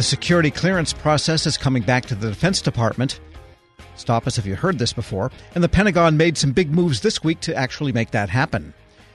The security clearance process is coming back to the Defense Department. Stop us if you heard this before. And the Pentagon made some big moves this week to actually make that happen.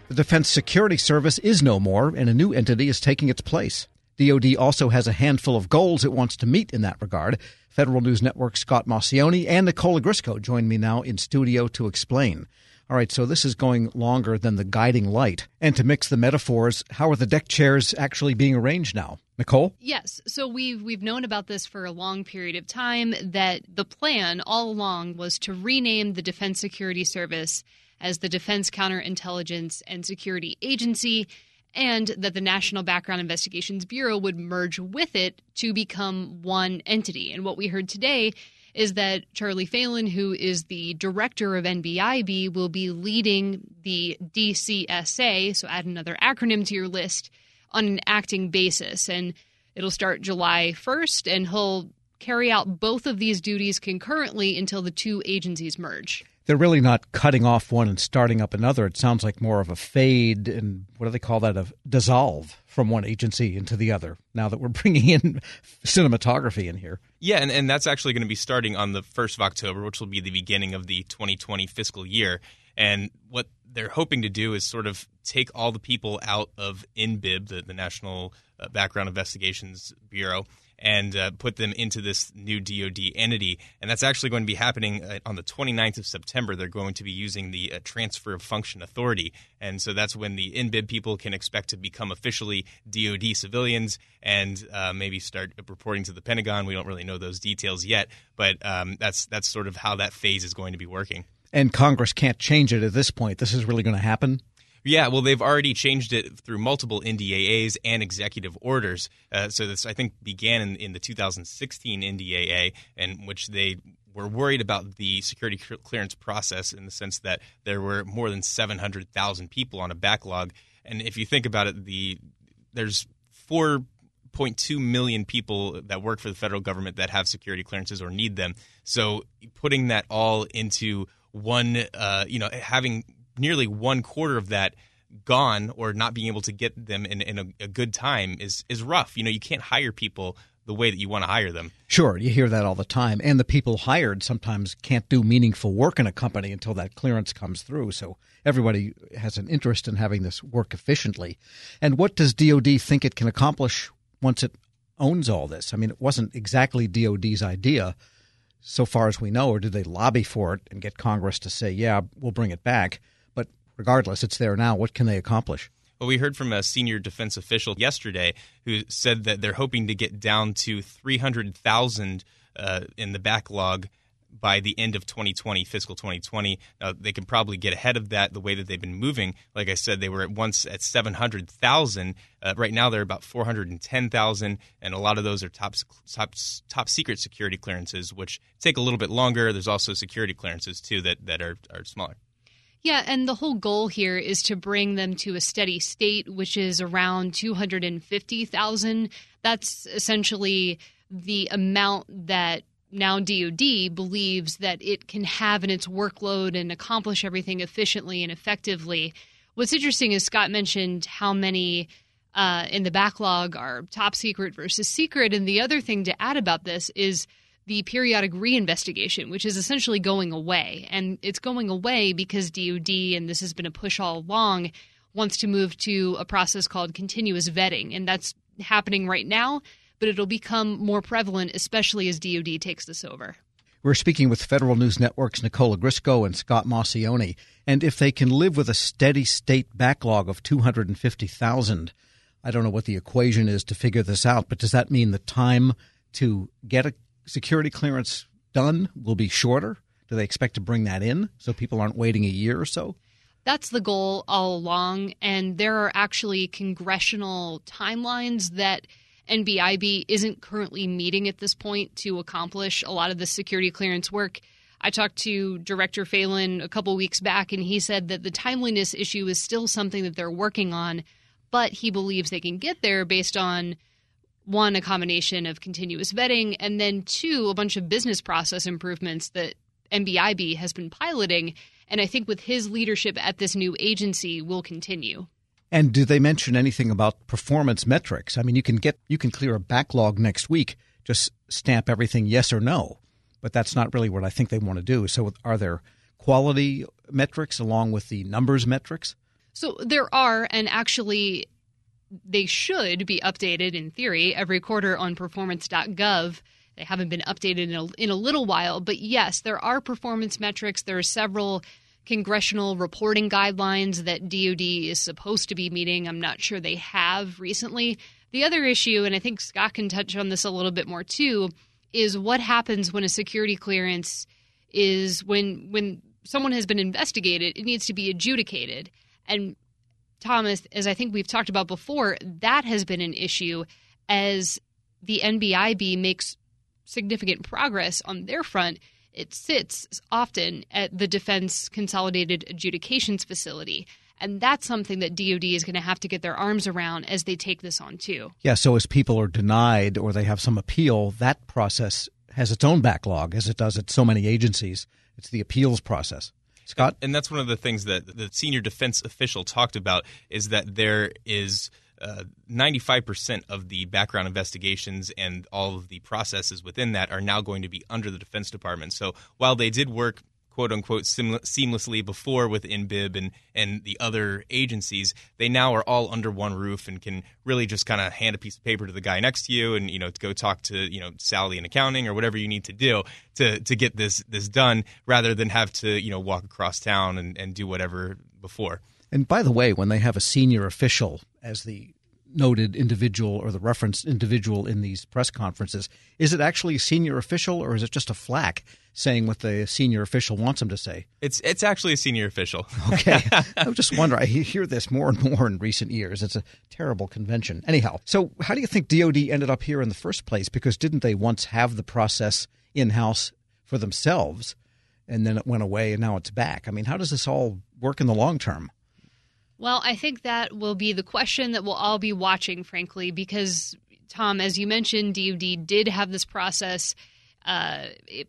The Defense Security Service is no more, and a new entity is taking its place. DoD also has a handful of goals it wants to meet in that regard. Federal News Network Scott Maucione and Nicole Ogrysko join me now in studio to explain. All right, so this is going longer than the guiding light. And to mix the metaphors, how are the deck chairs actually being arranged now? Nicole? Yes. So we've we've known about this for a long period of time that the plan all along was to rename the Defense Security Service as the Defense Counterintelligence and Security Agency and that the National Background Investigations Bureau would merge with it to become one entity. And what we heard today is that Charlie Phelan, who is the director of NBIB, will be leading the DCSA, so add another acronym to your list, on an acting basis. And it'll start July 1st, and he'll carry out both of these duties concurrently until the two agencies merge they're really not cutting off one and starting up another. It sounds like more of a fade and what do they call that? A dissolve from one agency into the other. Now that we're bringing in cinematography in here. Yeah, and, and that's actually going to be starting on the 1st of October, which will be the beginning of the 2020 fiscal year. And what they're hoping to do is sort of take all the people out of NBIB, the, the National uh, Background Investigations Bureau, and uh, put them into this new DoD entity. And that's actually going to be happening uh, on the 29th of September. They're going to be using the uh, transfer of function authority. And so that's when the NBIB people can expect to become officially DoD civilians and uh, maybe start reporting to the Pentagon. We don't really know those details yet, but um, that's that's sort of how that phase is going to be working. And Congress can't change it at this point. This is really going to happen. Yeah, well, they've already changed it through multiple NDAAs and executive orders. Uh, so this, I think, began in, in the 2016 NDAA, in which they were worried about the security clearance process in the sense that there were more than 700,000 people on a backlog. And if you think about it, the there's 4.2 million people that work for the federal government that have security clearances or need them. So putting that all into one, uh, you know, having nearly one quarter of that gone or not being able to get them in, in a, a, good time is is rough. You know, you can't hire people the way that you want to hire them. Sure, you hear that all the time. And the people hired sometimes can't do meaningful work in a company until that clearance comes through. So everybody has an interest in having this work efficiently. And what does DoD think it can accomplish once it owns all this? I mean, it wasn't exactly DoD's idea so far as we know, or did they lobby for it and get Congress to say, yeah, we'll bring it back? But regardless, it's there now. What can they accomplish? Well, we heard from a senior defense official yesterday who said that they're hoping to get down to 300,000 uh, in the backlog by the end of 2020, fiscal 2020. Now, they can probably get ahead of that the way that they've been moving. Like I said, they were at once at 700,000. Uh, right now, they're about 410,000, and a lot of those are top, top, top secret security clearances, which take a little bit longer. There's also security clearances, too, that, that are, are smaller. Yeah, and the whole goal here is to bring them to a steady state, which is around 250,000. That's essentially the amount that now DoD believes that it can have in its workload and accomplish everything efficiently and effectively. What's interesting is Scott mentioned how many uh, in the backlog are top secret versus secret. And the other thing to add about this is the periodic reinvestigation, which is essentially going away. And it's going away because DoD, and this has been a push all along, wants to move to a process called continuous vetting. And that's happening right now, but it'll become more prevalent, especially as DoD takes this over. We're speaking with Federal News Network's Nicole Ogrysko and Scott Maucione. And if they can live with a steady state backlog of 250,000, I don't know what the equation is to figure this out, but does that mean the time to get a security clearance done will be shorter? Do they expect to bring that in so people aren't waiting a year or so? That's the goal all along. And there are actually congressional timelines that NBIB isn't currently meeting at this point to accomplish a lot of the security clearance work. I talked to Director Phelan a couple weeks back, and he said that the timeliness issue is still something that they're working on, but he believes they can get there based on one, a combination of continuous vetting, and then two, a bunch of business process improvements that NBIB has been piloting. And I think with his leadership at this new agency will continue. And do they mention anything about performance metrics? I mean, you can get you can clear a backlog next week, just stamp everything yes or no, but that's not really what I think they want to do. So, are there quality metrics along with the numbers metrics? So there are, and actually, they should be updated in theory every quarter on performance.gov. They haven't been updated in a, in a little while, but yes, there are performance metrics. There are several congressional reporting guidelines that DoD is supposed to be meeting. I'm not sure they have recently. The other issue, and I think Scott can touch on this a little bit more too, is what happens when a security clearance is when when someone has been investigated, it needs to be adjudicated. And Thomas, as I think we've talked about before, that has been an issue as the NBIB makes significant progress on their front. It sits often at the Defense Consolidated Adjudications Facility. And that's something that DoD is going to have to get their arms around as they take this on too. Yeah, so as people are denied or they have some appeal, that process has its own backlog, as it does at so many agencies. It's the appeals process. Scott? And that's one of the things that the senior defense official talked about is that there is uh, 95% of the background investigations and all of the processes within that are now going to be under the Defense Department. So while they did work quote unquote sim- seamlessly before with NBIB and, and the other agencies, they now are all under one roof and can really just kind of hand a piece of paper to the guy next to you and you know go talk to you know Sally in accounting or whatever you need to do to to get this this done rather than have to you know walk across town and, and do whatever before. And by the way, when they have a senior official as the noted individual or the referenced individual in these press conferences, is it actually a senior official or is it just a flack saying what the senior official wants him to say? It's it's actually a senior official. okay, I just wonder. I hear this more and more in recent years. It's a terrible convention. Anyhow, so how do you think DoD ended up here in the first place? Because didn't they once have the process in house for themselves, and then it went away, and now it's back? I mean, how does this all work in the long term? Well, I think that will be the question that we'll all be watching, frankly, because, Tom, as you mentioned, DoD did have this process. Uh, it,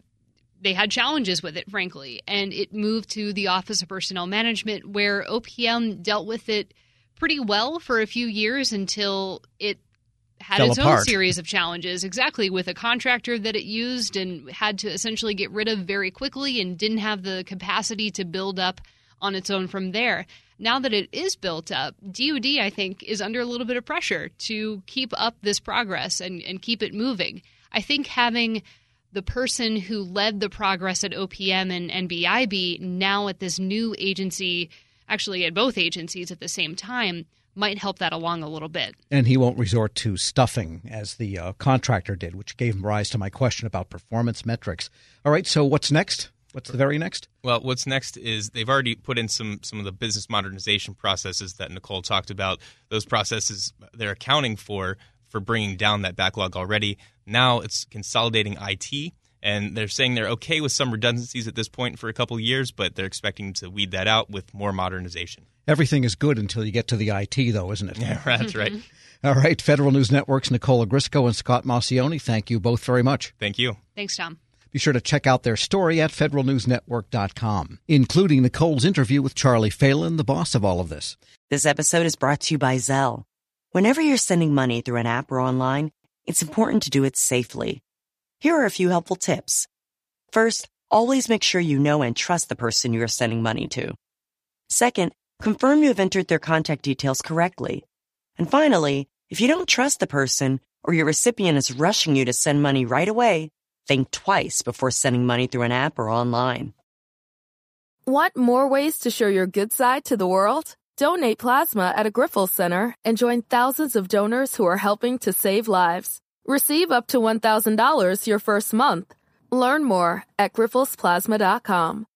they had challenges with it, frankly, and it moved to the Office of Personnel Management, where OPM dealt with it pretty well for a few years until it had Fell its apart. own series of challenges, exactly with a contractor that it used and had to essentially get rid of very quickly and didn't have the capacity to build up on its own from there. Now that it is built up, DoD, I think, is under a little bit of pressure to keep up this progress and, and keep it moving. I think having the person who led the progress at OPM and NBIB now at this new agency, actually at both agencies at the same time, might help that along a little bit. And he won't resort to stuffing as the uh, contractor did, which gave rise to my question about performance metrics. All right, so what's next? What's the very next? Well, what's next is they've already put in some some of the business modernization processes that Nicole talked about. Those processes they're accounting for for bringing down that backlog already. Now it's consolidating IT, and they're saying they're okay with some redundancies at this point for a couple of years, but they're expecting to weed that out with more modernization. Everything is good until you get to the IT, though, isn't it? Yeah, that's right. All right, Federal News Network's Nicole Ogrysko and Scott Maucione, thank you both very much. Thank you. Thanks, Tom. Be sure to check out their story at federalnewsnetwork.com, including Nicole's interview with Charlie Phelan, the boss of all of this. This episode is brought to you by Zelle. Whenever you're sending money through an app or online, it's important to do it safely. Here are a few helpful tips. First, always make sure you know and trust the person you are sending money to. Second, confirm you have entered their contact details correctly. And finally, if you don't trust the person or your recipient is rushing you to send money right away, think twice before sending money through an app or online. Want more ways to show your good side to the world? Donate plasma at a Grifols Center and join thousands of donors who are helping to save lives. Receive up to $1,000 your first month. Learn more at grifolsplasma.com.